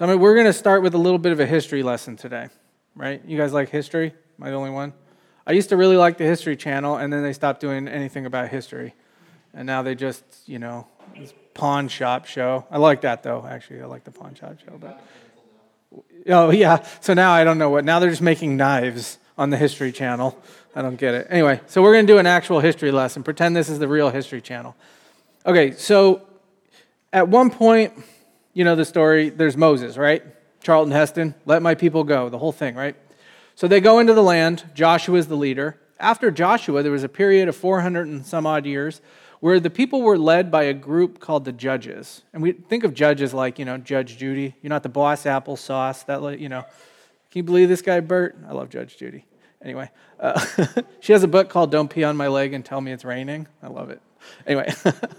So I mean, we're going to start with a little bit of a history lesson today, right? You guys like history? Am I the only one? I used to really like the History Channel, and then they stopped doing anything about history. And now they just, you know, this pawn shop show. I like that, though, actually. I like the pawn shop show. But, oh, yeah. So now I don't know what. Now they're just making knives on the History Channel. I don't get it. Anyway, so we're going to do an actual history lesson. Pretend this is the real History Channel. Okay, so at one point, you know the story, there's Moses, right? Charlton Heston, let my people go, the whole thing, right? So they go into the land. Joshua is the leader. After Joshua, there was a period of 400 and some odd years where the people were led by a group called the judges. And we think of judges like, you know, Judge Judy. You're not the boss applesauce. That, you know, can you believe this guy, Bert? I love Judge Judy. Anyway, uh, she has a book called Don't Pee on My Leg and Tell Me It's Raining. I love it. Anyway,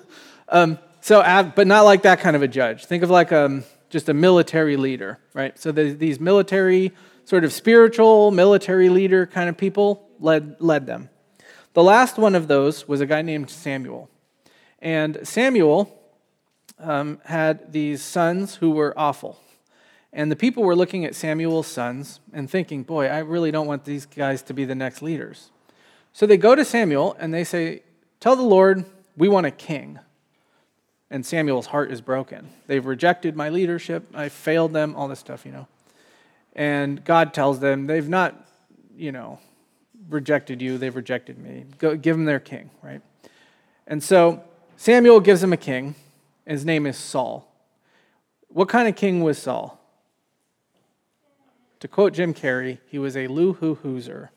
um, so, but not like that kind of a judge. Think of like um, just a military leader, right? So these military, sort of spiritual, military leader kind of people led, led them. The last one of those was a guy named Samuel. And Samuel um, had these sons who were awful. And the people were looking at Samuel's sons and thinking, boy, I really don't want these guys to be the next leaders. So they go to Samuel and they say, Tell the Lord, we want a king. And Samuel's heart is broken. They've rejected my leadership. I failed them, all this stuff, you know. And God tells them, they've not, you know, rejected you, they've rejected me. Go, give them their king, right? And so Samuel gives them a king. His name is Saul. What kind of king was Saul? To quote Jim Carrey, he was a loo hoo hoozer,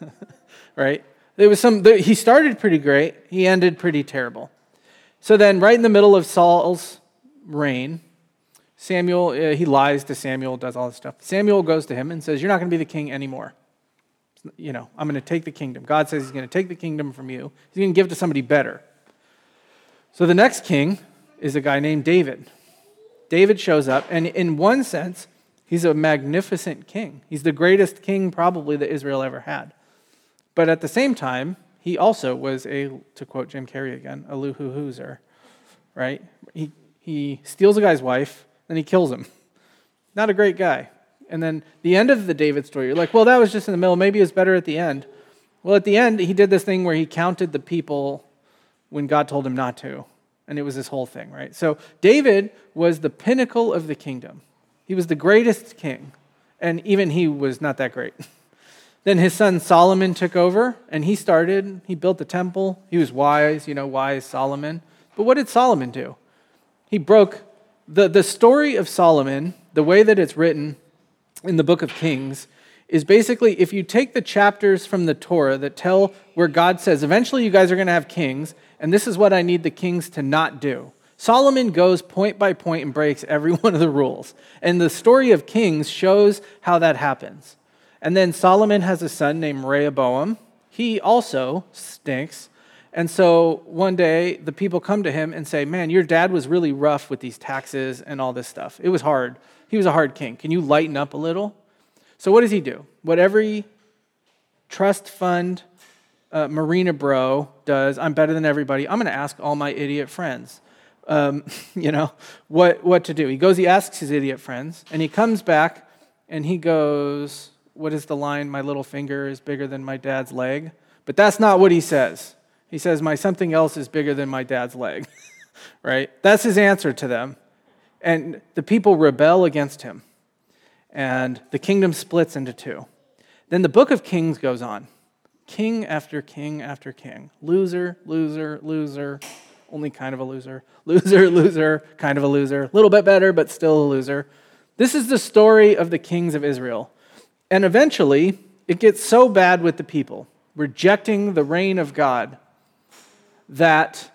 right? There was some, he started pretty great, he ended pretty terrible. So then, right in the middle of Saul's reign, Samuel, uh, he lies to Samuel, does all this stuff. Samuel goes to him and says, You're not going to be the king anymore. You know, I'm going to take the kingdom. God says he's going to take the kingdom from you, he's going to give it to somebody better. So the next king is a guy named David. David shows up, and in one sense, he's a magnificent king. He's the greatest king probably that Israel ever had. But at the same time, he also was a, to quote Jim Carrey again, a loo-hoo-hoozer, right? He, he steals a guy's wife, then he kills him. Not a great guy. And then the end of the David story, you're like, well, that was just in the middle. Maybe it's better at the end. Well, at the end, he did this thing where he counted the people when God told him not to. And it was this whole thing, right? So David was the pinnacle of the kingdom. He was the greatest king. And even he was not that great. then his son Solomon took over and he started, he built the temple. He was wise, you know, wise Solomon. But what did Solomon do? He broke the, the story of Solomon, the way that it's written in the book of Kings, is basically if you take the chapters from the Torah that tell where God says, eventually you guys are going to have kings, and this is what I need the kings to not do. Solomon goes point by point and breaks every one of the rules. And the story of Kings shows how that happens. And then Solomon has a son named Rehoboam. He also stinks. And so one day the people come to him and say, Man, your dad was really rough with these taxes and all this stuff. It was hard. He was a hard king. Can you lighten up a little? So what does he do? What every trust fund uh, Marina bro does, I'm better than everybody. I'm going to ask all my idiot friends, um, you know, what, what to do. He goes, he asks his idiot friends, and he comes back and he goes, What is the line? My little finger is bigger than my dad's leg. But that's not what he says. He says, My something else is bigger than my dad's leg, right? That's his answer to them. And the people rebel against him and the kingdom splits into two. Then the book of Kings goes on king after king after king. Loser, loser, loser, only kind of a loser. Loser, loser, kind of a loser. A little bit better, but still a loser. This is the story of the kings of Israel. And eventually, it gets so bad with the people, rejecting the reign of God, that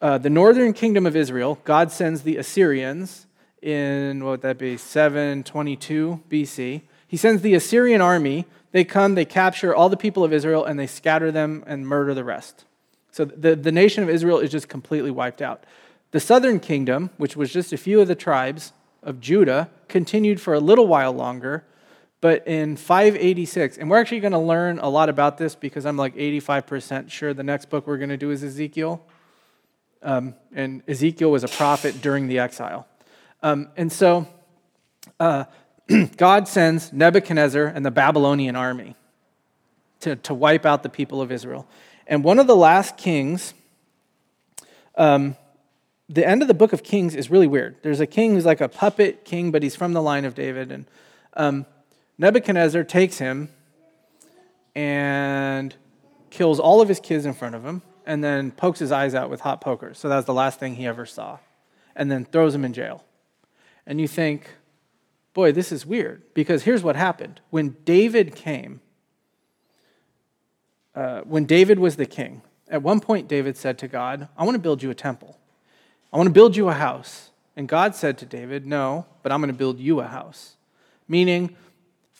uh, the northern kingdom of Israel, God sends the Assyrians in, what would that be, 722 BC. He sends the Assyrian army. They come, they capture all the people of Israel, and they scatter them and murder the rest. So the, the nation of Israel is just completely wiped out. The southern kingdom, which was just a few of the tribes of Judah, continued for a little while longer. But in 586, and we're actually going to learn a lot about this because I'm like 85% sure the next book we're going to do is Ezekiel. Um, and Ezekiel was a prophet during the exile. Um, and so uh, God sends Nebuchadnezzar and the Babylonian army to, to wipe out the people of Israel. And one of the last kings, um, the end of the book of Kings is really weird. There's a king who's like a puppet king, but he's from the line of David. And um, Nebuchadnezzar takes him and kills all of his kids in front of him and then pokes his eyes out with hot pokers. So that's the last thing he ever saw. And then throws him in jail. And you think, boy, this is weird. Because here's what happened. When David came, uh, when David was the king, at one point David said to God, I want to build you a temple. I want to build you a house. And God said to David, No, but I'm going to build you a house. Meaning,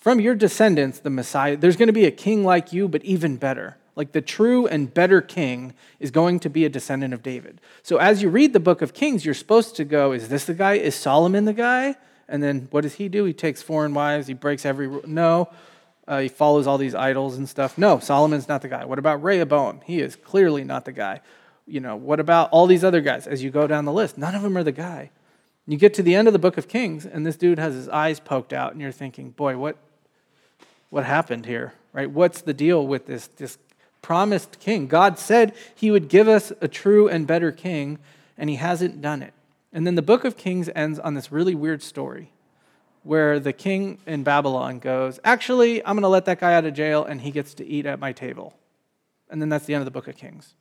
from your descendants, the Messiah, there's going to be a king like you, but even better. Like the true and better king is going to be a descendant of David. So as you read the book of Kings, you're supposed to go, is this the guy? Is Solomon the guy? And then what does he do? He takes foreign wives, he breaks every rule. No. Uh, he follows all these idols and stuff. No, Solomon's not the guy. What about Rehoboam? He is clearly not the guy. You know, what about all these other guys as you go down the list? None of them are the guy. You get to the end of the book of Kings, and this dude has his eyes poked out, and you're thinking, boy, what, what happened here? Right? What's the deal with this, this promised king. God said he would give us a true and better king, and he hasn't done it. And then the book of Kings ends on this really weird story where the king in Babylon goes, Actually, I'm going to let that guy out of jail, and he gets to eat at my table. And then that's the end of the book of Kings.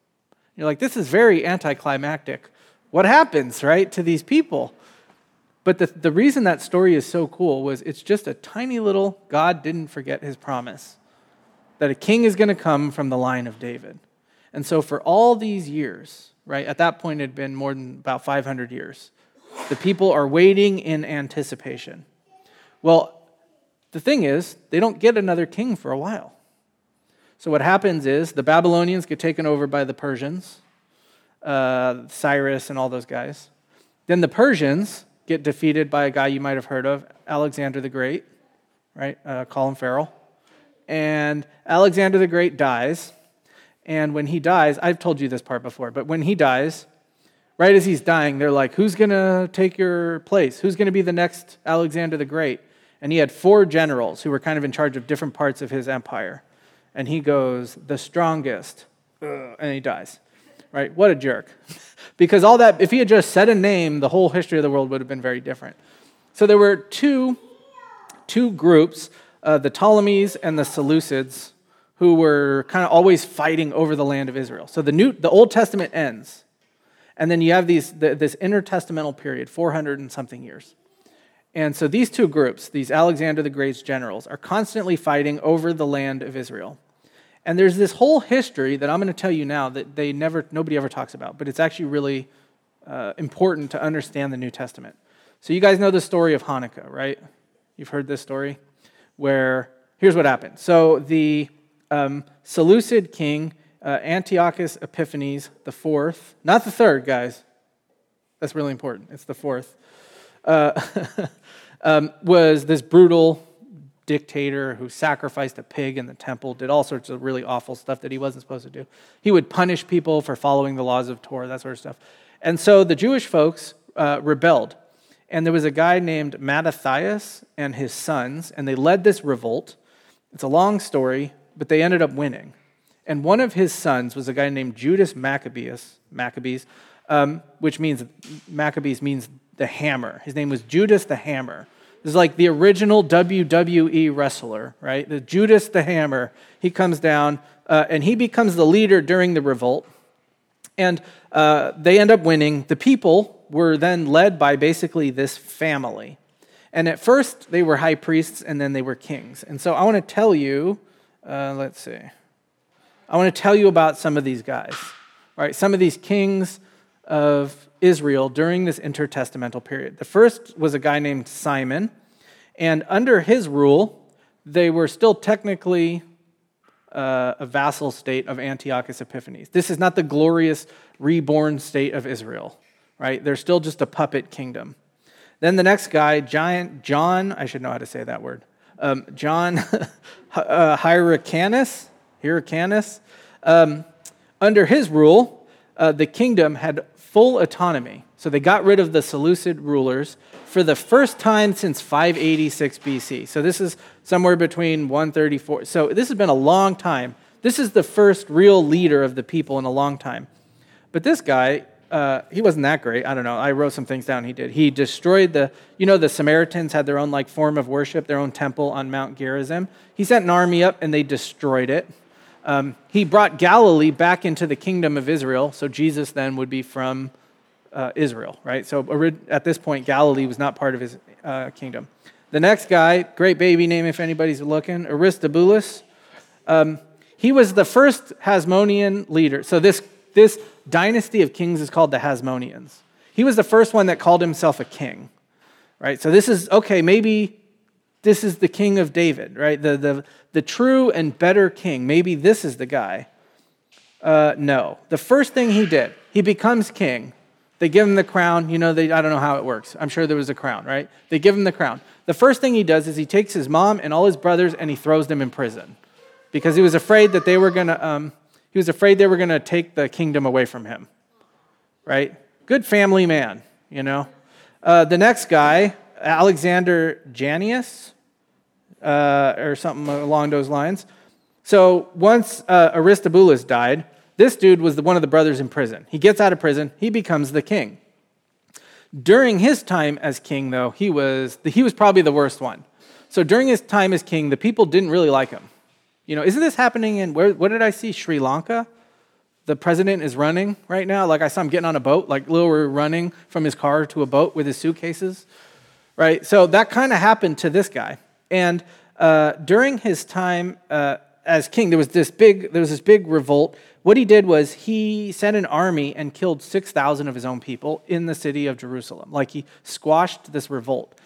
You're like, this is very anticlimactic. What happens, right, to these people? But the, the reason that story is so cool was it's just a tiny little God didn't forget his promise that a king is going to come from the line of David. And so, for all these years, right, at that point it had been more than about 500 years, the people are waiting in anticipation. Well, the thing is, they don't get another king for a while. So, what happens is the Babylonians get taken over by the Persians, uh, Cyrus, and all those guys. Then the Persians get defeated by a guy you might have heard of, Alexander the Great, right? Uh, Colin Farrell. And Alexander the Great dies. And when he dies, I've told you this part before, but when he dies, right as he's dying, they're like, Who's going to take your place? Who's going to be the next Alexander the Great? And he had four generals who were kind of in charge of different parts of his empire. And he goes, The strongest. And he dies. Right? What a jerk. because all that, if he had just said a name, the whole history of the world would have been very different. So there were two, two groups uh, the Ptolemies and the Seleucids, who were kind of always fighting over the land of Israel. So the, New, the Old Testament ends, and then you have these, the, this intertestamental period, 400 and something years. And so these two groups, these Alexander the Great's generals, are constantly fighting over the land of Israel. And there's this whole history that I'm going to tell you now that they never, nobody ever talks about, but it's actually really uh, important to understand the New Testament. So you guys know the story of Hanukkah, right? You've heard this story where here's what happened. So the um, Seleucid king, uh, Antiochus Epiphanes the fourth, not the third, guys. That's really important. It's the fourth. Uh, um, was this brutal dictator who sacrificed a pig in the temple, did all sorts of really awful stuff that he wasn't supposed to do. He would punish people for following the laws of Torah, that sort of stuff. And so the Jewish folks uh, rebelled and there was a guy named Mattathias and his sons, and they led this revolt. It's a long story, but they ended up winning. And one of his sons was a guy named Judas Maccabeus, Maccabees, um, which means Maccabees means the hammer. His name was Judas the Hammer. Is like the original WWE wrestler, right? The Judas the Hammer. He comes down uh, and he becomes the leader during the revolt. And uh, they end up winning. The people were then led by basically this family. And at first, they were high priests and then they were kings. And so I want to tell you, uh, let's see, I want to tell you about some of these guys. Right, some of these kings of Israel during this intertestamental period. The first was a guy named Simon, and under his rule, they were still technically uh, a vassal state of Antiochus Epiphanes. This is not the glorious reborn state of Israel right? They're still just a puppet kingdom. Then the next guy, giant John, I should know how to say that word. Um, John uh, Hyrcanus, Hyrcanus. Um, under his rule, uh, the kingdom had full autonomy. So they got rid of the Seleucid rulers for the first time since 586 BC. So this is somewhere between 134. So this has been a long time. This is the first real leader of the people in a long time. But this guy, uh, he wasn't that great. I don't know. I wrote some things down he did. He destroyed the, you know, the Samaritans had their own like form of worship, their own temple on Mount Gerizim. He sent an army up and they destroyed it. Um, he brought Galilee back into the kingdom of Israel. So Jesus then would be from uh, Israel, right? So at this point, Galilee was not part of his uh, kingdom. The next guy, great baby name if anybody's looking, Aristobulus. Um, he was the first Hasmonean leader. So this, this dynasty of kings is called the Hasmoneans. He was the first one that called himself a king, right? So this is, okay, maybe this is the king of David, right? The, the, the true and better king. Maybe this is the guy. Uh, no. The first thing he did, he becomes king. They give him the crown. You know, they, I don't know how it works. I'm sure there was a crown, right? They give him the crown. The first thing he does is he takes his mom and all his brothers and he throws them in prison because he was afraid that they were going to, um, he was afraid they were going to take the kingdom away from him, right? Good family man, you know. Uh, the next guy, Alexander Jannaeus, uh, or something along those lines. So once uh, Aristobulus died, this dude was the, one of the brothers in prison. He gets out of prison, he becomes the king. During his time as king, though, he was, he was probably the worst one. So during his time as king, the people didn't really like him. You know, isn't this happening in, where, what did I see? Sri Lanka? The president is running right now. Like I saw him getting on a boat, like literally running from his car to a boat with his suitcases right? So that kind of happened to this guy. And uh, during his time uh, as king, there was this big there was this big revolt. What he did was he sent an army and killed six thousand of his own people in the city of Jerusalem. Like he squashed this revolt,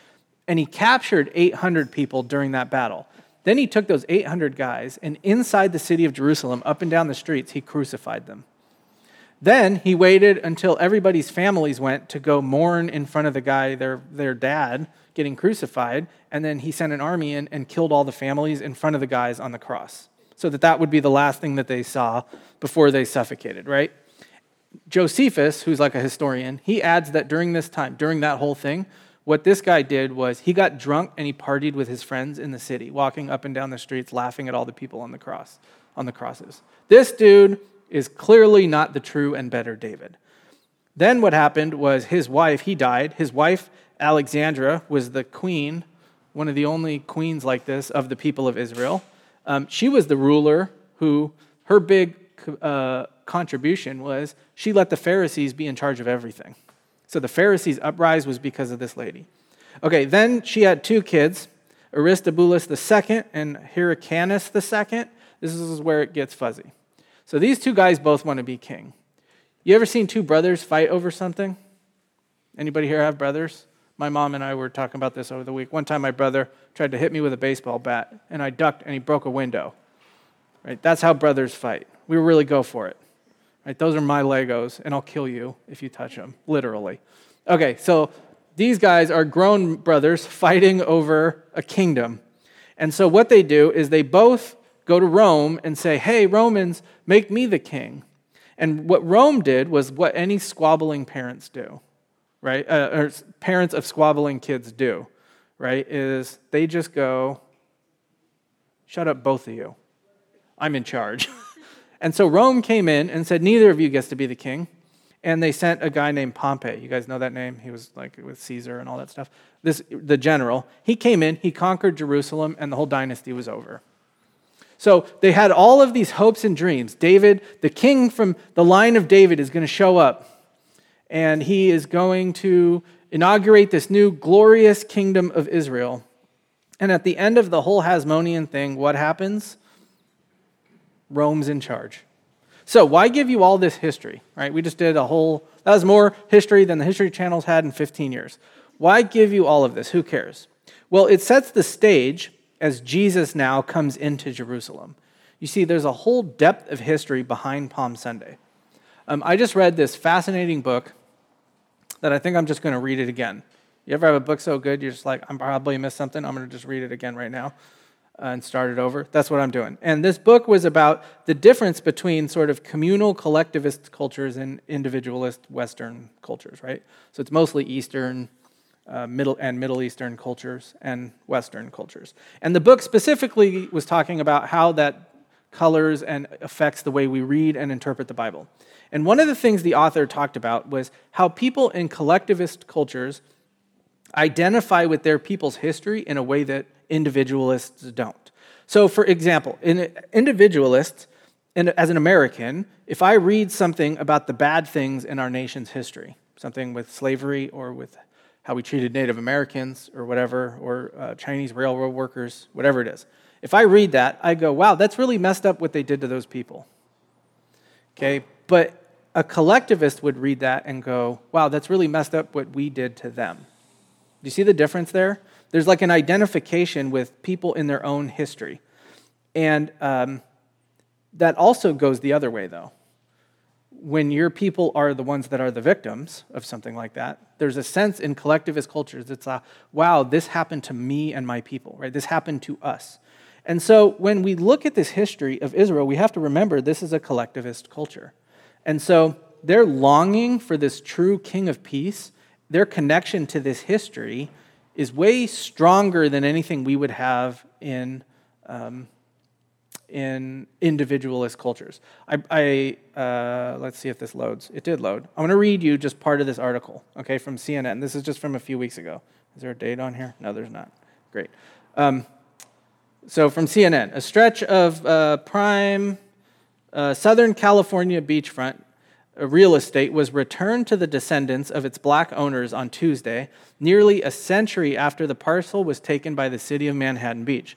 and he captured eight hundred people during that battle. Then he took those 800 guys and inside the city of Jerusalem, up and down the streets, he crucified them. Then he waited until everybody's families went to go mourn in front of the guy, their, their dad, getting crucified. And then he sent an army in and killed all the families in front of the guys on the cross. So that that would be the last thing that they saw before they suffocated, right? Josephus, who's like a historian, he adds that during this time, during that whole thing, what this guy did was he got drunk and he partied with his friends in the city, walking up and down the streets, laughing at all the people on the cross, on the crosses. This dude is clearly not the true and better David. Then what happened was his wife, he died. His wife, Alexandra, was the queen, one of the only queens like this of the people of Israel. Um, she was the ruler who, her big uh, contribution was she let the Pharisees be in charge of everything. So the Pharisees' uprise was because of this lady. Okay, then she had two kids, Aristobulus II and Hyrcanus II. This is where it gets fuzzy. So these two guys both want to be king. You ever seen two brothers fight over something? Anybody here have brothers? My mom and I were talking about this over the week. One time my brother tried to hit me with a baseball bat and I ducked and he broke a window. Right? That's how brothers fight. We really go for it. Right? Those are my Legos and I'll kill you if you touch them, literally. Okay, so these guys are grown brothers fighting over a kingdom. And so what they do is they both go to Rome and say, hey, Romans, make me the king. And what Rome did was what any squabbling parents do, right? Uh, or parents of squabbling kids do, right? Is they just go, shut up, both of you. I'm in charge. and so Rome came in and said, neither of you gets to be the king. And they sent a guy named Pompey. You guys know that name? He was like with Caesar and all that stuff. This, the general. He came in, he conquered Jerusalem, and the whole dynasty was over. So they had all of these hopes and dreams. David, the king from the line of David, is going to show up, and he is going to inaugurate this new glorious kingdom of Israel. And at the end of the whole Hasmonean thing, what happens? Rome's in charge. So, why give you all this history, right? We just did a whole, that was more history than the History Channel's had in 15 years. Why give you all of this? Who cares? Well, it sets the stage as Jesus now comes into Jerusalem. You see, there's a whole depth of history behind Palm Sunday. Um, I just read this fascinating book that I think I'm just going to read it again. You ever have a book so good you're just like, I'm probably missed something? I'm going to just read it again right now. uh, and start it over. That's what I'm doing. And this book was about the difference between sort of communal collectivist cultures and individualist Western cultures, right? So it's mostly Eastern, uh, Middle and Middle Eastern cultures and Western cultures. And the book specifically was talking about how that colors and affects the way we read and interpret the Bible. And one of the things the author talked about was how people in collectivist cultures identify with their people's history in a way that individualists don't. So, for example, in individualists, and as an American, if I read something about the bad things in our nation's history, something with slavery or with how we treated Native Americans or whatever, or uh, Chinese railroad workers, whatever it is, if I read that, I go, wow, that's really messed up what they did to those people. Okay, but a collectivist would read that and go, wow, that's really messed up what we did to them. Do you see the difference there? There's like an identification with people in their own history. And um, that also goes the other way, though. When your people are the ones that are the victims of something like that, there's a sense in collectivist cultures it's a, wow, this happened to me and my people, right? This happened to us. And so when we look at this history of Israel, we have to remember this is a collectivist culture. And so their longing for this true king of peace, their connection to this history, is way stronger than anything we would have in, um, in individualist cultures. I, I uh, let's see if this loads. It did load. I'm going to read you just part of this article, okay, from CNN. This is just from a few weeks ago. Is there a date on here? No, there's not. Great. Um, so from CNN, a stretch of uh, prime uh, Southern California beachfront real estate was returned to the descendants of its black owners on Tuesday, nearly a century after the parcel was taken by the city of Manhattan Beach.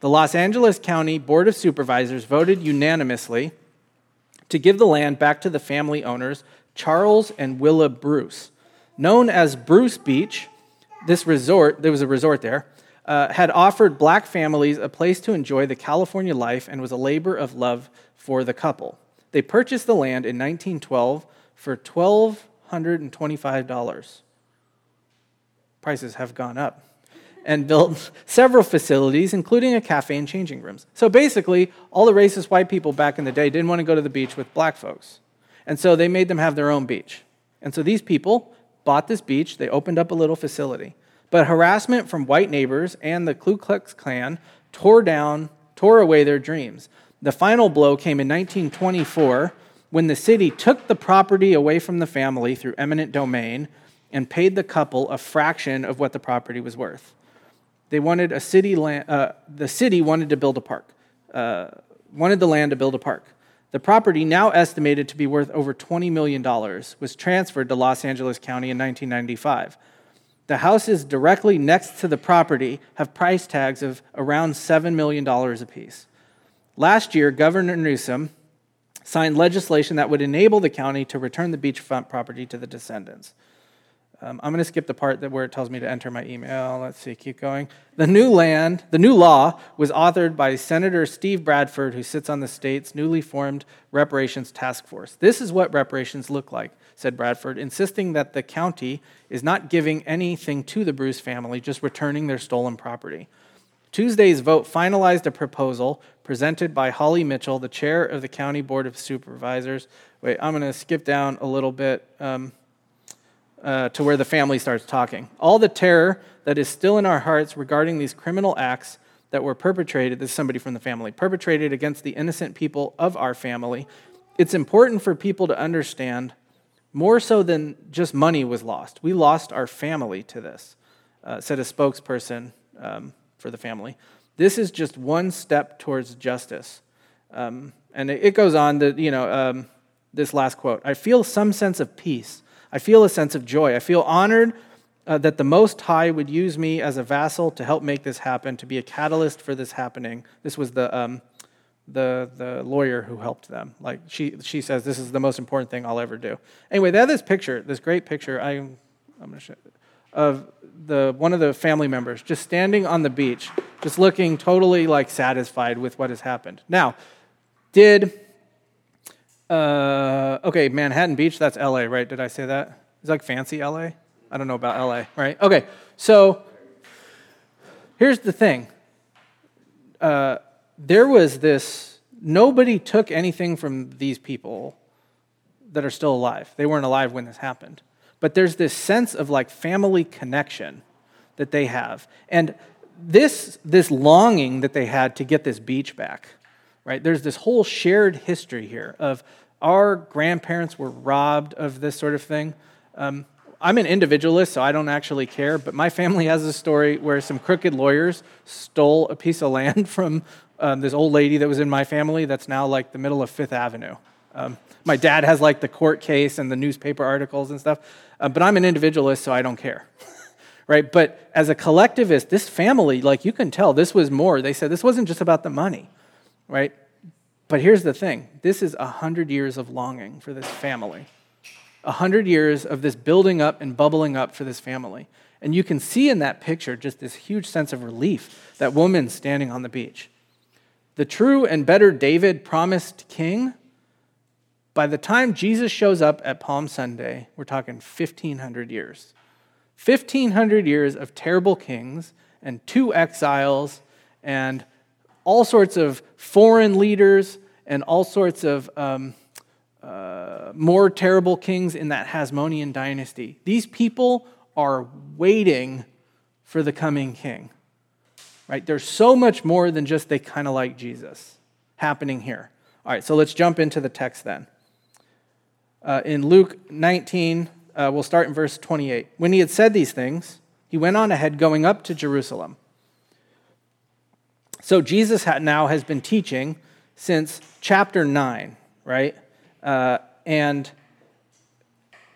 The Los Angeles County Board of Supervisors voted unanimously to give the land back to the family owners, Charles and Willa Bruce. Known as Bruce Beach, this resort, there was a resort there, uh, had offered black families a place to enjoy the California life and was a labor of love for the couple. They purchased the land in 1912 for $1,225. Prices have gone up. And built several facilities, including a cafe and changing rooms. So basically, all the racist white people back in the day didn't want to go to the beach with black folks. And so they made them have their own beach. And so these people bought this beach, they opened up a little facility. But harassment from white neighbors and the Ku Klux Klan tore down, tore away their dreams. The final blow came in 1924 when the city took the property away from the family through eminent domain and paid the couple a fraction of what the property was worth. They wanted a city land, uh, the city wanted to build a park, uh, wanted the land to build a park. The property, now estimated to be worth over $20 million, was transferred to Los Angeles County in 1995. The houses directly next to the property have price tags of around $7 million apiece. Last year, Governor Newsom signed legislation that would enable the county to return the beachfront property to the descendants. Um, I'm going to skip the part that where it tells me to enter my email. Let's see, keep going. The new land, the new law was authored by Senator Steve Bradford, who sits on the state's newly formed reparations task force. This is what reparations look like, said Bradford, insisting that the county is not giving anything to the Bruce family, just returning their stolen property. Tuesday's vote finalized a proposal presented by Holly Mitchell, the chair of the County Board of Supervisors. Wait, I'm going to skip down a little bit um, uh, to where the family starts talking. All the terror that is still in our hearts regarding these criminal acts that were perpetrated, this is somebody from the family, perpetrated against the innocent people of our family. It's important for people to understand more so than just money was lost. We lost our family to this, uh, said a spokesperson um, for the family. This is just one step towards justice. Um, and it goes on that, you know, um, this last quote I feel some sense of peace. I feel a sense of joy. I feel honored uh, that the Most High would use me as a vassal to help make this happen, to be a catalyst for this happening. This was the, um, the, the lawyer who helped them. Like she, she says, this is the most important thing I'll ever do. Anyway, they have this picture, this great picture. I, I'm to show of the, one of the family members just standing on the beach, just looking totally like satisfied with what has happened. Now, did, uh, okay, Manhattan Beach, that's LA, right? Did I say that? It's like fancy LA? I don't know about LA, right? Okay, so here's the thing. uh, there was this nobody took anything from these people that are still alive. They weren't alive when this happened. But there's this sense of like family connection that they have. And this, this longing that they had to get this beach back, right? There's this whole shared history here of our grandparents were robbed of this sort of thing. Um, I'm an individualist, so I don't actually care, but my family has a story where some crooked lawyers stole a piece of land from um, this old lady that was in my family that's now like the middle of Fifth Avenue. Um, my dad has like the court case and the newspaper articles and stuff, uh, but I'm an individualist, so I don't care. right? But as a collectivist, this family, like you can tell, this was more. They said this wasn't just about the money, right? But here's the thing this is a hundred years of longing for this family, a hundred years of this building up and bubbling up for this family. And you can see in that picture just this huge sense of relief that woman standing on the beach. The true and better David promised king, by the time Jesus shows up at Palm Sunday, we're talking 1,500 years. 1,500 years of terrible kings and two exiles and all sorts of foreign leaders and all sorts of um, uh, more terrible kings in that Hasmonean dynasty. These people are waiting for the coming king. Right? There's so much more than just they kind of like Jesus happening here. All right, so let's jump into the text then. Uh, in Luke 19, uh, we'll start in verse 28. When he had said these things, he went on ahead, going up to Jerusalem. So Jesus now has been teaching since chapter 9, right? Uh, and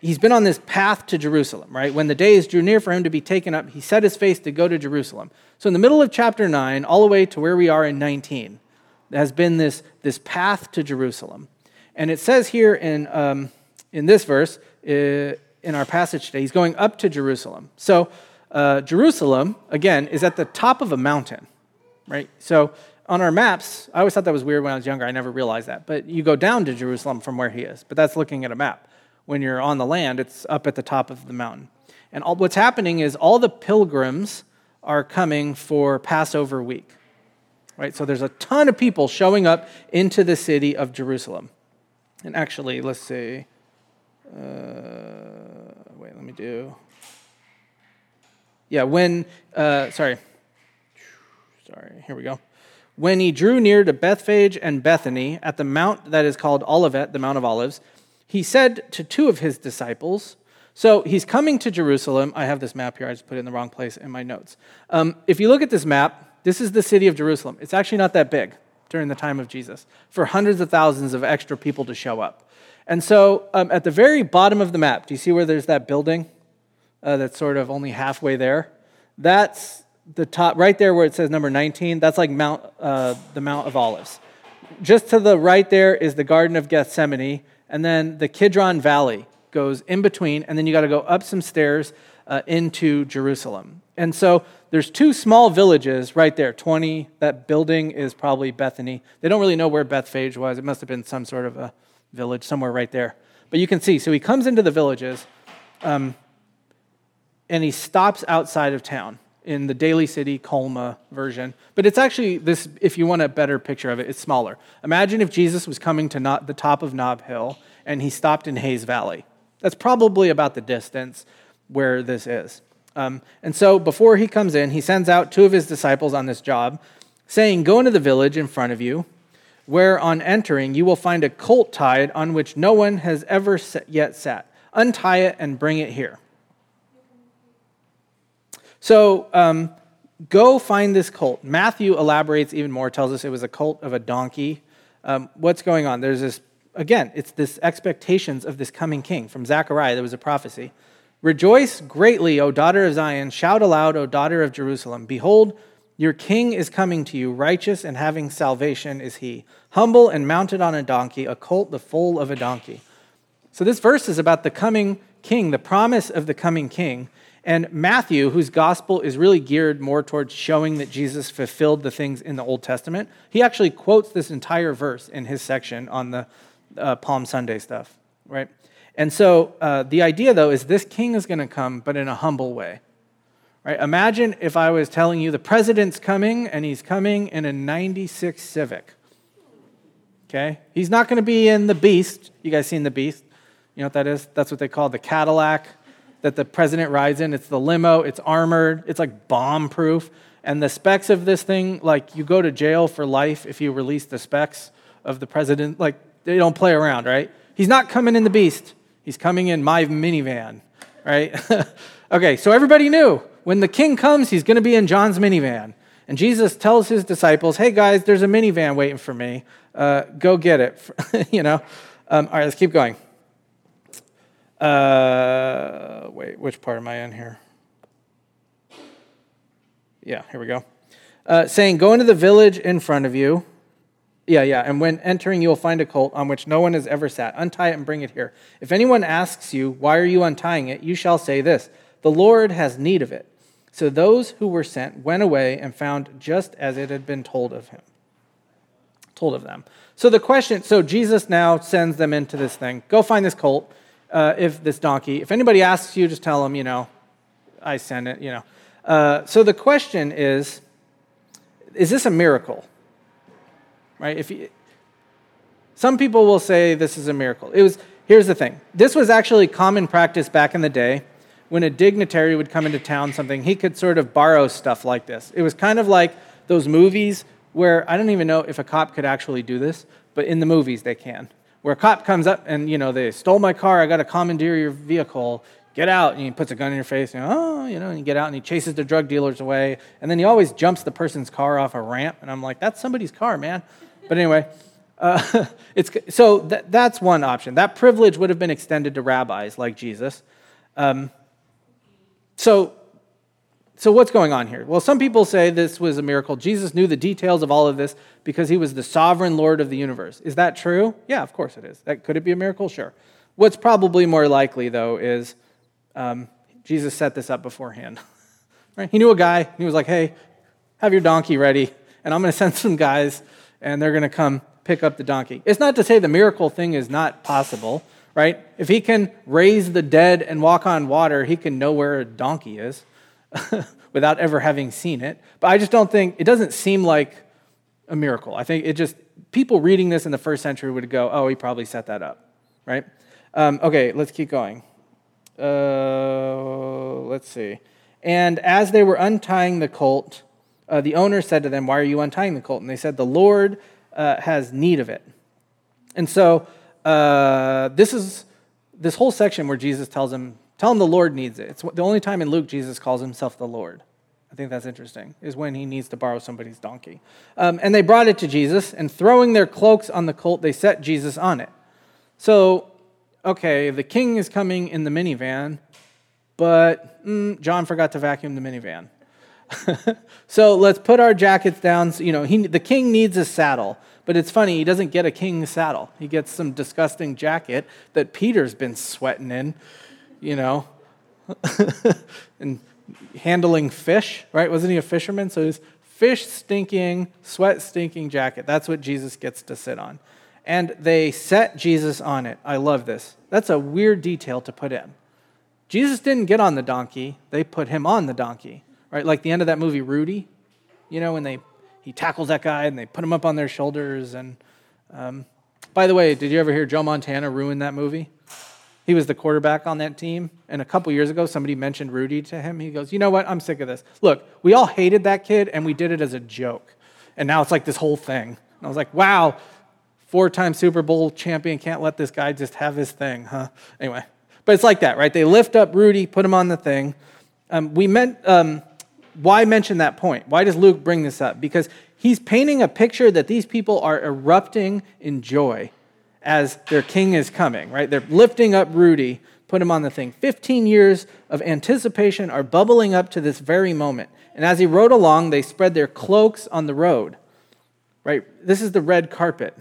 he's been on this path to Jerusalem, right? When the days drew near for him to be taken up, he set his face to go to Jerusalem. So, in the middle of chapter 9, all the way to where we are in 19, there has been this, this path to Jerusalem. And it says here in, um, in this verse, uh, in our passage today. He's going up to Jerusalem. So, uh, Jerusalem, again, is at the top of a mountain, right? So, on our maps, I always thought that was weird when I was younger. I never realized that. But you go down to Jerusalem from where he is, but that's looking at a map. When you're on the land, it's up at the top of the mountain. And all, what's happening is all the pilgrims are coming for Passover week, right? So, there's a ton of people showing up into the city of Jerusalem. And actually, let's see. Uh, wait, let me do. Yeah, when, uh, sorry. Sorry, here we go. When he drew near to Bethphage and Bethany at the mount that is called Olivet, the Mount of Olives, he said to two of his disciples, so he's coming to Jerusalem. I have this map here. I just put it in the wrong place in my notes. Um, if you look at this map, this is the city of Jerusalem. It's actually not that big during the time of Jesus for hundreds of thousands of extra people to show up. And so um, at the very bottom of the map, do you see where there's that building uh, that's sort of only halfway there? That's the top, right there where it says number 19. That's like Mount, uh, the Mount of Olives. Just to the right there is the Garden of Gethsemane, and then the Kidron Valley goes in between, and then you got to go up some stairs uh, into Jerusalem. And so there's two small villages right there. 20, that building is probably Bethany. They don't really know where Bethphage was. It must have been some sort of a village somewhere right there. But you can see, so he comes into the villages um, and he stops outside of town in the Daly City Colma version. But it's actually this, if you want a better picture of it, it's smaller. Imagine if Jesus was coming to not, the top of Nob Hill and he stopped in Hayes Valley. That's probably about the distance where this is. Um, and so before he comes in, he sends out two of his disciples on this job, saying, Go into the village in front of you where on entering you will find a colt tied on which no one has ever yet sat. Untie it and bring it here. So um, go find this colt. Matthew elaborates even more, tells us it was a colt of a donkey. Um, what's going on? There's this, again, it's this expectations of this coming king. From Zechariah, there was a prophecy. Rejoice greatly, O daughter of Zion. Shout aloud, O daughter of Jerusalem. Behold, your king is coming to you, righteous and having salvation is he, humble and mounted on a donkey, a colt the foal of a donkey. So, this verse is about the coming king, the promise of the coming king. And Matthew, whose gospel is really geared more towards showing that Jesus fulfilled the things in the Old Testament, he actually quotes this entire verse in his section on the uh, Palm Sunday stuff, right? And so uh, the idea, though, is this king is going to come, but in a humble way Right? Imagine if I was telling you the president's coming and he's coming in a 96 Civic. Okay? He's not going to be in the Beast. You guys seen the Beast? You know what that is? That's what they call the Cadillac that the president rides in. It's the limo, it's armored, it's like bomb proof. And the specs of this thing, like you go to jail for life if you release the specs of the president. Like they don't play around, right? He's not coming in the beast, he's coming in my minivan, right? okay, so everybody knew when the king comes, he's going to be in John's minivan. And Jesus tells his disciples, hey guys, there's a minivan waiting for me. Uh, go get it. you know? Um, all right, let's keep going. Uh, wait, which part am I in here? Yeah, here we go. Uh, saying, Go into the village in front of you. Yeah, yeah. And when entering, you will find a colt on which no one has ever sat. Untie it and bring it here. If anyone asks you, Why are you untying it? you shall say this The Lord has need of it. So those who were sent went away and found just as it had been told of him. Told of them. So the question, so Jesus now sends them into this thing. Go find this colt uh, if this donkey, if anybody asks you, just tell them, you know, I sent it, you know. Uh, so the question is, is this a miracle? Right? If you, some people will say this is a miracle. It was. Here's the thing. This was actually common practice back in the day. When a dignitary would come into town, something he could sort of borrow stuff like this. It was kind of like those movies where I don't even know if a cop could actually do this, but in the movies they can where a cop comes up and, you know, they stole my car, I got to commandeer your vehicle, get out. And he puts a gun in your face, and, oh, you know, and you get out and he chases the drug dealers away. And then he always jumps the person's car off a ramp. And I'm like, that's somebody's car, man. But anyway, uh, it's, so th- that's one option. That privilege would have been extended to rabbis like Jesus. Um, so so, what's going on here? Well, some people say this was a miracle. Jesus knew the details of all of this because he was the sovereign Lord of the universe. Is that true? Yeah, of course it is. That, could it be a miracle? Sure. What's probably more likely, though, is um, Jesus set this up beforehand. right? He knew a guy. He was like, hey, have your donkey ready, and I'm going to send some guys, and they're going to come pick up the donkey. It's not to say the miracle thing is not possible, right? If he can raise the dead and walk on water, he can know where a donkey is. without ever having seen it. But I just don't think, it doesn't seem like a miracle. I think it just, people reading this in the first century would go, oh, he probably set that up, right? Um, okay, let's keep going. Uh, let's see. And as they were untying the colt, uh, the owner said to them, Why are you untying the colt? And they said, The Lord uh, has need of it. And so uh, this is this whole section where Jesus tells them Tell him the Lord needs it. It's the only time in Luke Jesus calls himself the Lord. I think that's interesting, is when he needs to borrow somebody's donkey. Um, and they brought it to Jesus, and throwing their cloaks on the colt, they set Jesus on it. So, okay, the king is coming in the minivan, but mm, John forgot to vacuum the minivan. so let's put our jackets down. So, you know, he, the king needs a saddle, but it's funny, he doesn't get a king's saddle. He gets some disgusting jacket that Peter's been sweating in you know, and handling fish, right? Wasn't he a fisherman? So his fish stinking, sweat stinking jacket. That's what Jesus gets to sit on. And they set Jesus on it. I love this. That's a weird detail to put in. Jesus didn't get on the donkey, they put him on the donkey, right? Like the end of that movie, Rudy, you know, when they he tackles that guy and they put him up on their shoulders. And um, by the way, did you ever hear Joe Montana ruin that movie? He was the quarterback on that team. And a couple years ago, somebody mentioned Rudy to him. He goes, You know what? I'm sick of this. Look, we all hated that kid and we did it as a joke. And now it's like this whole thing. And I was like, Wow, four time Super Bowl champion can't let this guy just have his thing, huh? Anyway, but it's like that, right? They lift up Rudy, put him on the thing. Um, we meant, um, why mention that point? Why does Luke bring this up? Because he's painting a picture that these people are erupting in joy as their king is coming, right? They're lifting up Rudy, put him on the thing. 15 years of anticipation are bubbling up to this very moment. And as he rode along, they spread their cloaks on the road, right? This is the red carpet.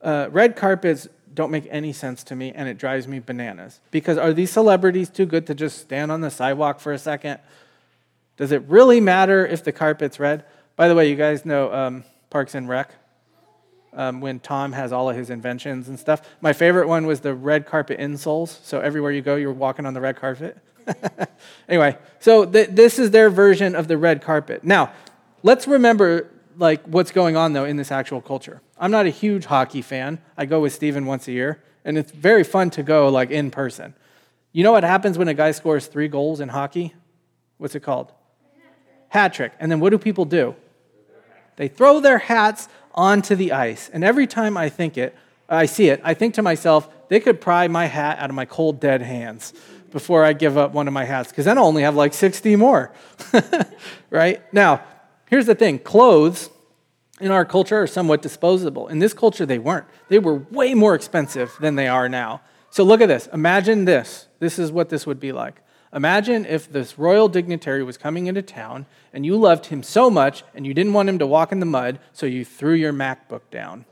Uh, red carpets don't make any sense to me, and it drives me bananas. Because are these celebrities too good to just stand on the sidewalk for a second? Does it really matter if the carpet's red? By the way, you guys know um, Parks and Rec um, when Tom has all of his inventions and stuff. My favorite one was the red carpet insoles. So everywhere you go, you're walking on the red carpet. anyway, so th- this is their version of the red carpet. Now, let's remember like what's going on though in this actual culture. I'm not a huge hockey fan. I go with Steven once a year, and it's very fun to go like in person. You know what happens when a guy scores three goals in hockey? What's it called? Hat trick. And then what do people do? They throw their hats onto the ice. And every time I think it, I see it, I think to myself, they could pry my hat out of my cold, dead hands before I give up one of my hats, because then I'll only have like 60 more. right? Now, here's the thing clothes in our culture are somewhat disposable. In this culture, they weren't. They were way more expensive than they are now. So look at this. Imagine this. This is what this would be like. Imagine if this royal dignitary was coming into town and you loved him so much and you didn't want him to walk in the mud, so you threw your MacBook down.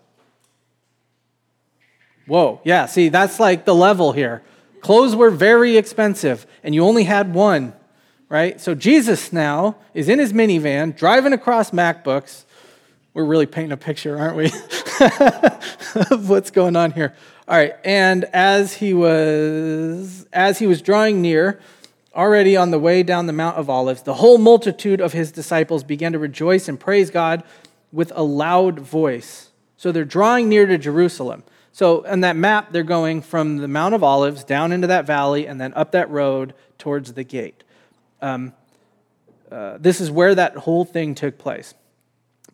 Whoa, yeah, see, that's like the level here. Clothes were very expensive and you only had one, right? So Jesus now is in his minivan driving across MacBooks. We're really painting a picture, aren't we, of what's going on here. All right, and as he was as he was drawing near, already on the way down the Mount of Olives, the whole multitude of his disciples began to rejoice and praise God with a loud voice. So they're drawing near to Jerusalem. So on that map, they're going from the Mount of Olives down into that valley and then up that road towards the gate. Um, uh, this is where that whole thing took place.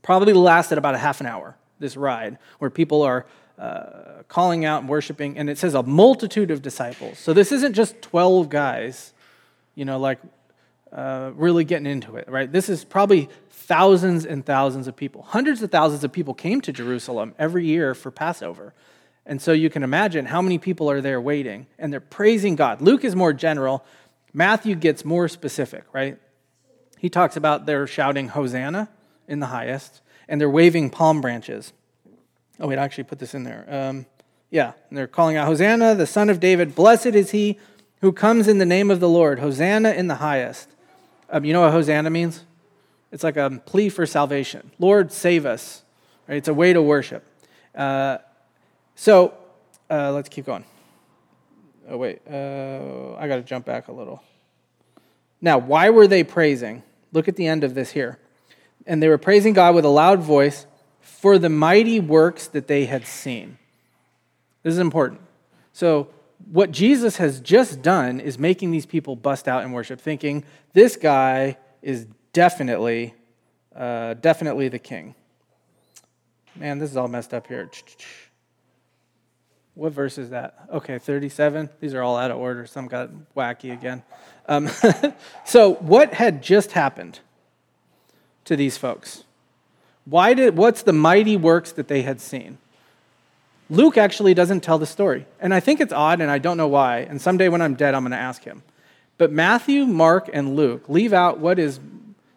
Probably lasted about a half an hour, this ride, where people are uh, calling out and worshiping. And it says a multitude of disciples. So this isn't just 12 guys, you know, like uh, really getting into it, right? This is probably thousands and thousands of people. Hundreds of thousands of people came to Jerusalem every year for Passover. And so you can imagine how many people are there waiting and they're praising God. Luke is more general, Matthew gets more specific, right? He talks about they're shouting Hosanna in the highest and they're waving palm branches. Oh, wait, I actually put this in there. Um, yeah, and they're calling out Hosanna, the son of David. Blessed is he who comes in the name of the Lord. Hosanna in the highest. Um, you know what Hosanna means? It's like a plea for salvation. Lord, save us. Right? It's a way to worship. Uh, so uh, let's keep going. Oh, wait. Uh, I got to jump back a little. Now, why were they praising? Look at the end of this here. And they were praising God with a loud voice for the mighty works that they had seen. This is important. So, what Jesus has just done is making these people bust out in worship, thinking this guy is definitely, uh, definitely the king. Man, this is all messed up here. What verse is that? Okay, 37. These are all out of order. Some got wacky again. Um, so, what had just happened to these folks? Why did, what's the mighty works that they had seen? Luke actually doesn't tell the story. And I think it's odd, and I don't know why. And someday when I'm dead, I'm going to ask him. But Matthew, Mark, and Luke leave out what is,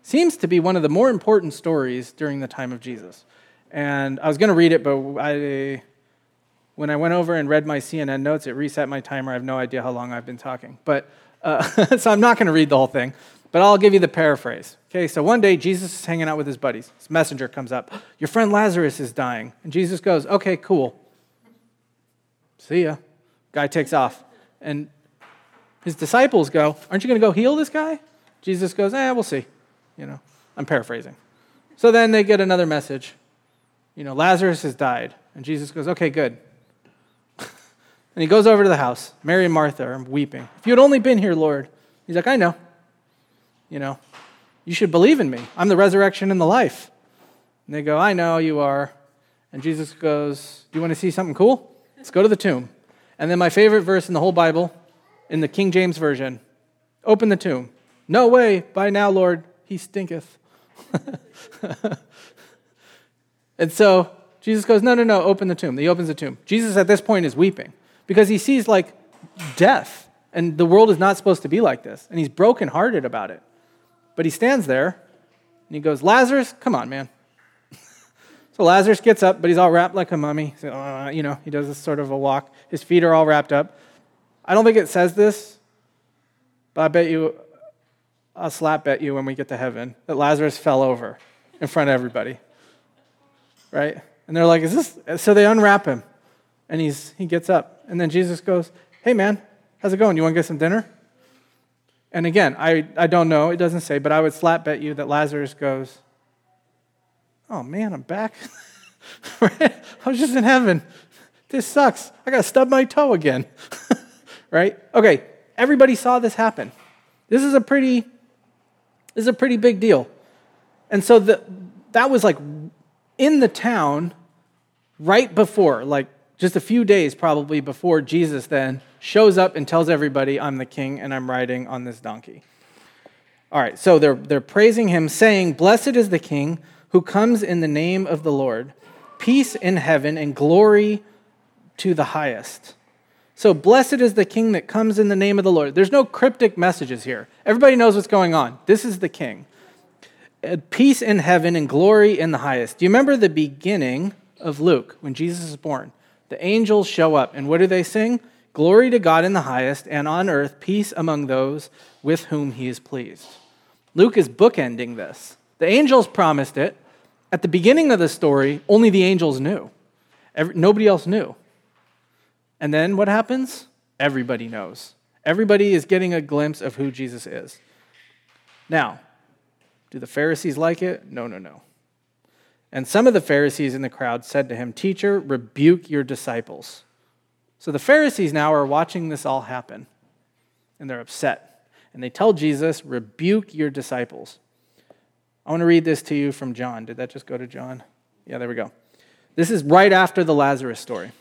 seems to be one of the more important stories during the time of Jesus. And I was going to read it, but I, when I went over and read my CNN notes, it reset my timer. I have no idea how long I've been talking. But uh, so I'm not going to read the whole thing, but I'll give you the paraphrase. Okay, so one day Jesus is hanging out with his buddies. His messenger comes up. Your friend Lazarus is dying. And Jesus goes, Okay, cool. See ya. Guy takes off. And his disciples go, Aren't you going to go heal this guy? Jesus goes, Eh, we'll see. You know, I'm paraphrasing. So then they get another message. You know, Lazarus has died. And Jesus goes, Okay, good. And he goes over to the house. Mary and Martha are weeping. If you had only been here, Lord. He's like, I know. You know, you should believe in me. I'm the resurrection and the life. And they go, I know you are. And Jesus goes, Do you want to see something cool? Let's go to the tomb. And then my favorite verse in the whole Bible, in the King James Version open the tomb. No way, by now, Lord, he stinketh. and so Jesus goes, No, no, no, open the tomb. He opens the tomb. Jesus at this point is weeping because he sees like death, and the world is not supposed to be like this, and he's brokenhearted about it. But he stands there and he goes, Lazarus, come on, man. So Lazarus gets up, but he's all wrapped like a mummy. So, uh, you know, he does this sort of a walk. His feet are all wrapped up. I don't think it says this, but I bet you, I'll slap bet you when we get to heaven that Lazarus fell over in front of everybody. Right? And they're like, is this? So they unwrap him and he's, he gets up. And then Jesus goes, Hey, man, how's it going? You want to get some dinner? And again, I, I don't know, it doesn't say, but I would slap bet you that Lazarus goes, Oh man, I'm back. I was just in heaven. This sucks. I got to stub my toe again. right? Okay, everybody saw this happen. This is a pretty this is a pretty big deal. And so the, that was like in the town right before, like just a few days probably before Jesus then shows up and tells everybody, I'm the king and I'm riding on this donkey. All right, so they're, they're praising him, saying, Blessed is the king who comes in the name of the Lord, peace in heaven and glory to the highest. So, blessed is the king that comes in the name of the Lord. There's no cryptic messages here. Everybody knows what's going on. This is the king. Uh, peace in heaven and glory in the highest. Do you remember the beginning of Luke when Jesus is born? The angels show up, and what do they sing? Glory to God in the highest, and on earth peace among those with whom he is pleased. Luke is bookending this. The angels promised it. At the beginning of the story, only the angels knew. Every, nobody else knew. And then what happens? Everybody knows. Everybody is getting a glimpse of who Jesus is. Now, do the Pharisees like it? No, no, no. And some of the Pharisees in the crowd said to him, Teacher, rebuke your disciples. So the Pharisees now are watching this all happen, and they're upset. And they tell Jesus, Rebuke your disciples. I want to read this to you from John. Did that just go to John? Yeah, there we go. This is right after the Lazarus story.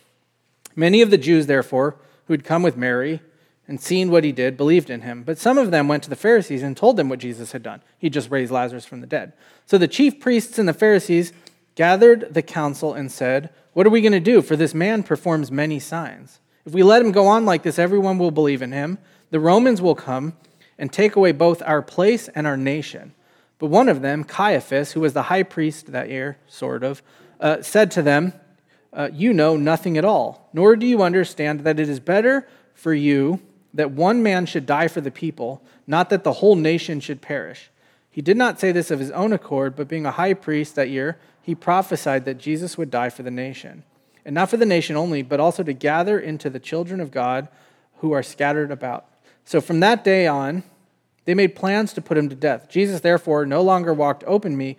Many of the Jews, therefore, who had come with Mary and seen what he did, believed in him. But some of them went to the Pharisees and told them what Jesus had done. He just raised Lazarus from the dead. So the chief priests and the Pharisees gathered the council and said, What are we going to do? For this man performs many signs. If we let him go on like this, everyone will believe in him. The Romans will come and take away both our place and our nation. But one of them, Caiaphas, who was the high priest that year, sort of, uh, said to them, uh, you know nothing at all, nor do you understand that it is better for you that one man should die for the people, not that the whole nation should perish. He did not say this of his own accord, but being a high priest that year, he prophesied that Jesus would die for the nation. And not for the nation only, but also to gather into the children of God who are scattered about. So from that day on, they made plans to put him to death. Jesus, therefore, no longer walked openly,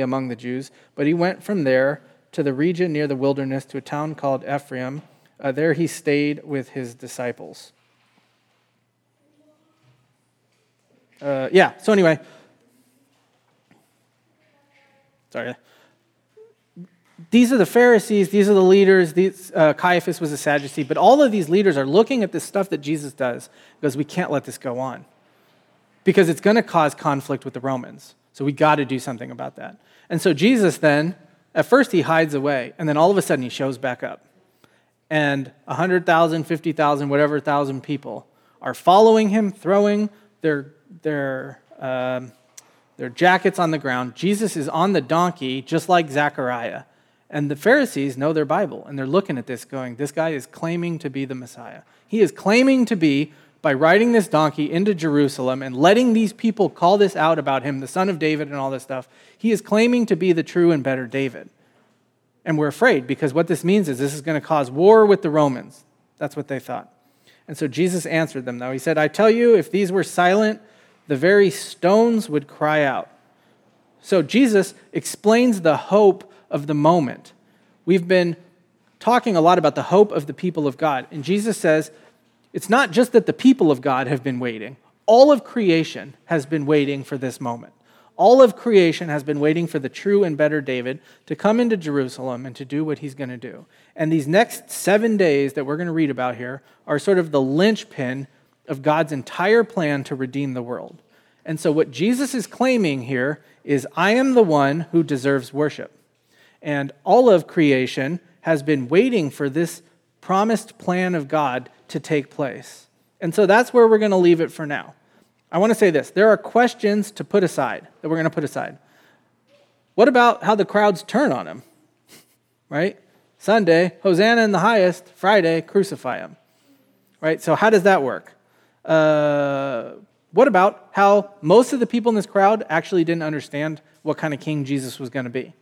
among the Jews, but he went from there to the region near the wilderness to a town called Ephraim. Uh, there he stayed with his disciples. Uh, yeah, so anyway. Sorry. These are the Pharisees, these are the leaders. These, uh, Caiaphas was a Sadducee, but all of these leaders are looking at this stuff that Jesus does because we can't let this go on because it's going to cause conflict with the Romans. So we got to do something about that. And so Jesus then at first, he hides away, and then all of a sudden, he shows back up. And 100,000, 50,000, whatever thousand people are following him, throwing their, their, um, their jackets on the ground. Jesus is on the donkey, just like Zechariah. And the Pharisees know their Bible, and they're looking at this going, This guy is claiming to be the Messiah. He is claiming to be by riding this donkey into Jerusalem and letting these people call this out about him, the son of David, and all this stuff, he is claiming to be the true and better David. And we're afraid because what this means is this is going to cause war with the Romans. That's what they thought. And so Jesus answered them, though. He said, I tell you, if these were silent, the very stones would cry out. So Jesus explains the hope of the moment. We've been talking a lot about the hope of the people of God. And Jesus says, it's not just that the people of God have been waiting, all of creation has been waiting for this moment. All of creation has been waiting for the true and better David to come into Jerusalem and to do what he's going to do. And these next seven days that we're going to read about here are sort of the linchpin of God's entire plan to redeem the world. And so, what Jesus is claiming here is I am the one who deserves worship. And all of creation has been waiting for this promised plan of God to take place. And so that's where we're going to leave it for now. I want to say this there are questions to put aside that we're going to put aside. What about how the crowds turn on him? Right? Sunday, Hosanna in the highest. Friday, crucify him. Right? So, how does that work? Uh, what about how most of the people in this crowd actually didn't understand what kind of king Jesus was going to be?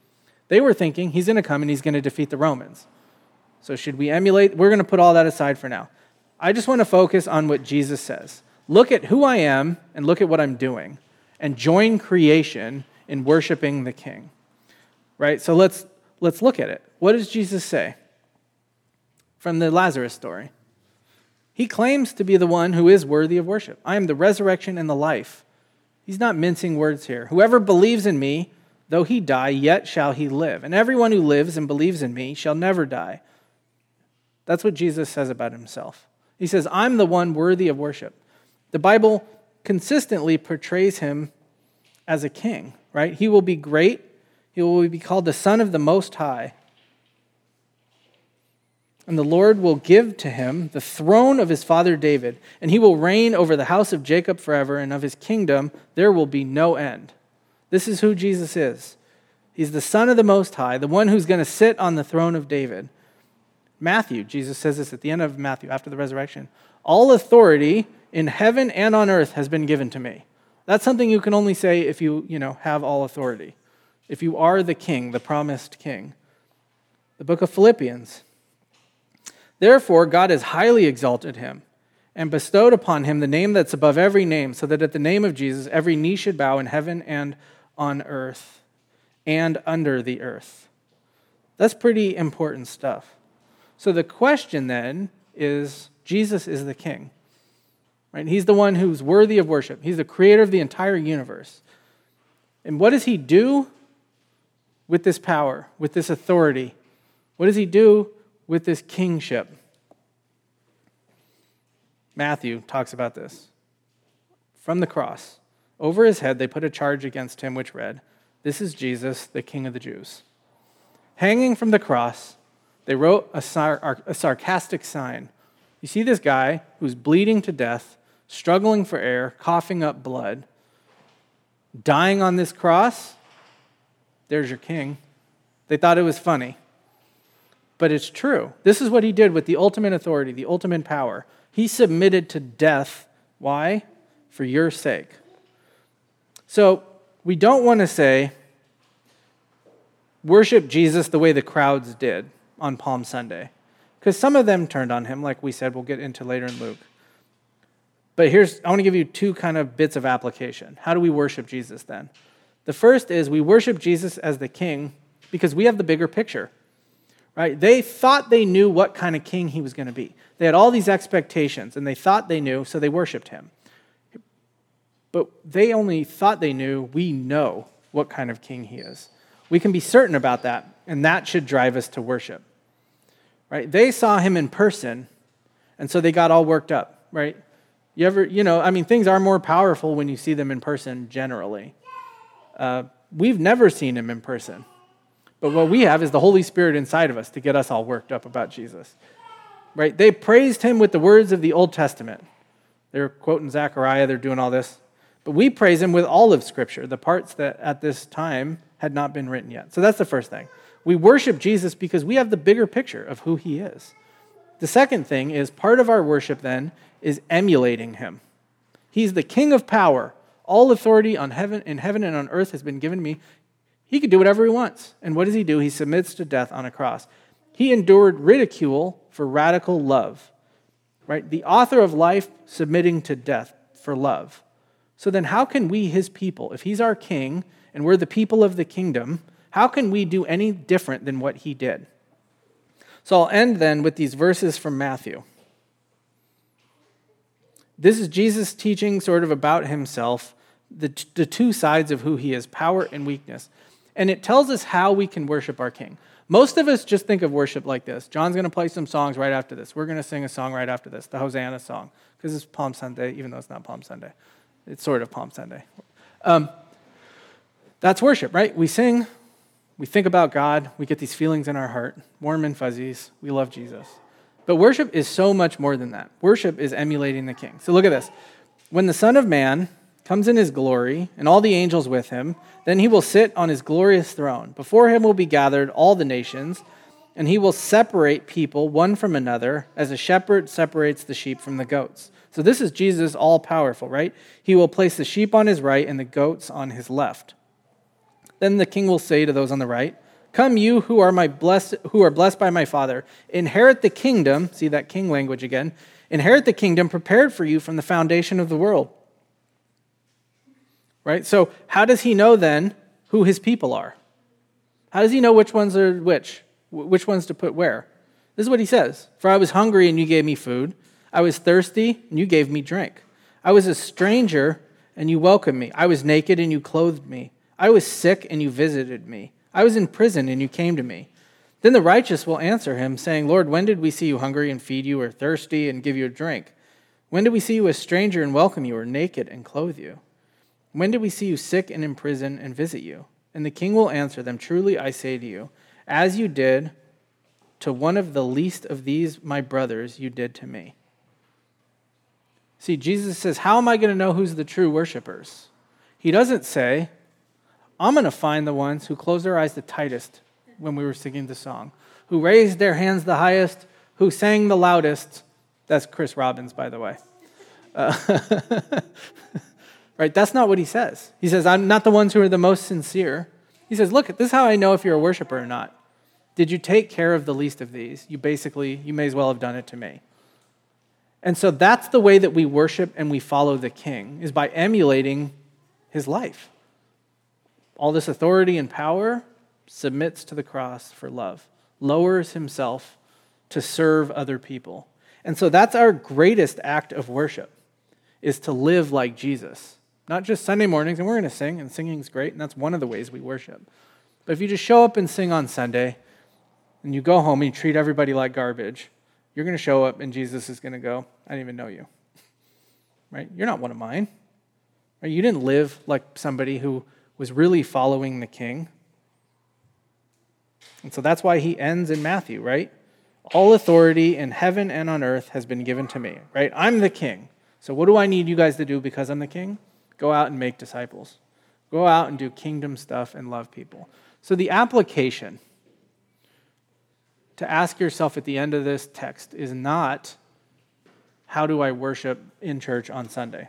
They were thinking he's going to come and he's going to defeat the Romans. So, should we emulate? We're going to put all that aside for now. I just want to focus on what Jesus says. look at who I am and look at what I'm doing and join creation in worshiping the king. Right? So let's let's look at it. What does Jesus say? From the Lazarus story. He claims to be the one who is worthy of worship. I am the resurrection and the life. He's not mincing words here. Whoever believes in me, though he die, yet shall he live. And everyone who lives and believes in me shall never die. That's what Jesus says about himself. He says, I'm the one worthy of worship. The Bible consistently portrays him as a king, right? He will be great. He will be called the Son of the Most High. And the Lord will give to him the throne of his father David, and he will reign over the house of Jacob forever, and of his kingdom there will be no end. This is who Jesus is. He's the Son of the Most High, the one who's going to sit on the throne of David. Matthew, Jesus says this at the end of Matthew after the resurrection All authority in heaven and on earth has been given to me. That's something you can only say if you, you know, have all authority. If you are the king, the promised king. The book of Philippians. Therefore, God has highly exalted him and bestowed upon him the name that's above every name, so that at the name of Jesus every knee should bow in heaven and on earth and under the earth. That's pretty important stuff. So the question then is Jesus is the king. Right? He's the one who's worthy of worship. He's the creator of the entire universe. And what does he do with this power, with this authority? What does he do with this kingship? Matthew talks about this. From the cross, over his head, they put a charge against him which read, This is Jesus, the King of the Jews. Hanging from the cross, they wrote a, sar- a sarcastic sign. You see this guy who's bleeding to death, struggling for air, coughing up blood, dying on this cross. There's your king. They thought it was funny. But it's true. This is what he did with the ultimate authority, the ultimate power. He submitted to death. Why? For your sake. So we don't want to say, worship Jesus the way the crowds did on Palm Sunday. Because some of them turned on him, like we said, we'll get into later in Luke. But here's, I want to give you two kind of bits of application. How do we worship Jesus then? The first is we worship Jesus as the king because we have the bigger picture, right? They thought they knew what kind of king he was going to be. They had all these expectations and they thought they knew, so they worshiped him. But they only thought they knew, we know what kind of king he is. We can be certain about that, and that should drive us to worship. Right? They saw him in person, and so they got all worked up, right? You ever, you know, I mean, things are more powerful when you see them in person generally. Uh, we've never seen him in person. But what we have is the Holy Spirit inside of us to get us all worked up about Jesus. Right? They praised him with the words of the Old Testament. They're quoting Zechariah, they're doing all this. But we praise him with all of Scripture, the parts that at this time had not been written yet. So that's the first thing. We worship Jesus because we have the bigger picture of who he is. The second thing is part of our worship then is emulating him. He's the king of power. All authority on heaven in heaven and on earth has been given me. He can do whatever he wants. And what does he do? He submits to death on a cross. He endured ridicule for radical love. Right? The author of life submitting to death for love. So then how can we his people, if he's our king and we're the people of the kingdom, how can we do any different than what he did? So I'll end then with these verses from Matthew. This is Jesus teaching sort of about himself, the, the two sides of who he is power and weakness. And it tells us how we can worship our king. Most of us just think of worship like this. John's going to play some songs right after this. We're going to sing a song right after this, the Hosanna song, because it's Palm Sunday, even though it's not Palm Sunday. It's sort of Palm Sunday. Um, that's worship, right? We sing, we think about God, we get these feelings in our heart, warm and fuzzies. We love Jesus. But worship is so much more than that. Worship is emulating the king. So look at this. When the Son of Man comes in his glory and all the angels with him, then he will sit on his glorious throne. Before him will be gathered all the nations, and he will separate people one from another as a shepherd separates the sheep from the goats. So this is Jesus all powerful, right? He will place the sheep on his right and the goats on his left. Then the king will say to those on the right, Come, you who are my blessed, who are blessed by my Father, inherit the kingdom. See that king language again. inherit the kingdom prepared for you from the foundation of the world. Right? So, how does he know then who his people are? How does he know which ones are which? Which ones to put where? This is what he says For I was hungry and you gave me food. I was thirsty and you gave me drink. I was a stranger and you welcomed me. I was naked and you clothed me. I was sick and you visited me. I was in prison and you came to me. Then the righteous will answer him, saying, Lord, when did we see you hungry and feed you, or thirsty and give you a drink? When did we see you a stranger and welcome you, or naked and clothe you? When did we see you sick and in prison and visit you? And the king will answer them, Truly I say to you, as you did to one of the least of these my brothers, you did to me. See, Jesus says, How am I going to know who's the true worshipers? He doesn't say, I'm going to find the ones who closed their eyes the tightest when we were singing the song, who raised their hands the highest, who sang the loudest. That's Chris Robbins, by the way. Uh, right? That's not what he says. He says, I'm not the ones who are the most sincere. He says, Look, this is how I know if you're a worshiper or not. Did you take care of the least of these? You basically, you may as well have done it to me. And so that's the way that we worship and we follow the king, is by emulating his life. All this authority and power submits to the cross for love, lowers himself to serve other people. And so that's our greatest act of worship is to live like Jesus. Not just Sunday mornings, and we're going to sing, and singing's great, and that's one of the ways we worship. But if you just show up and sing on Sunday, and you go home and you treat everybody like garbage, you're going to show up and Jesus is going to go, I didn't even know you. Right? You're not one of mine. Right? You didn't live like somebody who was really following the king. And so that's why he ends in Matthew, right? All authority in heaven and on earth has been given to me, right? I'm the king. So what do I need you guys to do because I'm the king? Go out and make disciples. Go out and do kingdom stuff and love people. So the application to ask yourself at the end of this text is not how do I worship in church on Sunday?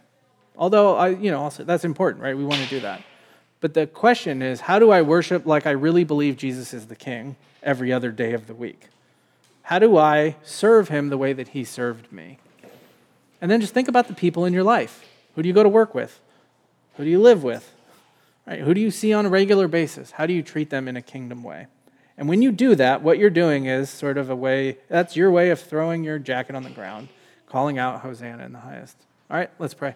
Although I, you know, also that's important, right? We want to do that. But the question is, how do I worship like I really believe Jesus is the king every other day of the week? How do I serve him the way that he served me? And then just think about the people in your life. Who do you go to work with? Who do you live with? Right? Who do you see on a regular basis? How do you treat them in a kingdom way? And when you do that, what you're doing is sort of a way, that's your way of throwing your jacket on the ground, calling out Hosanna in the highest. All right, let's pray.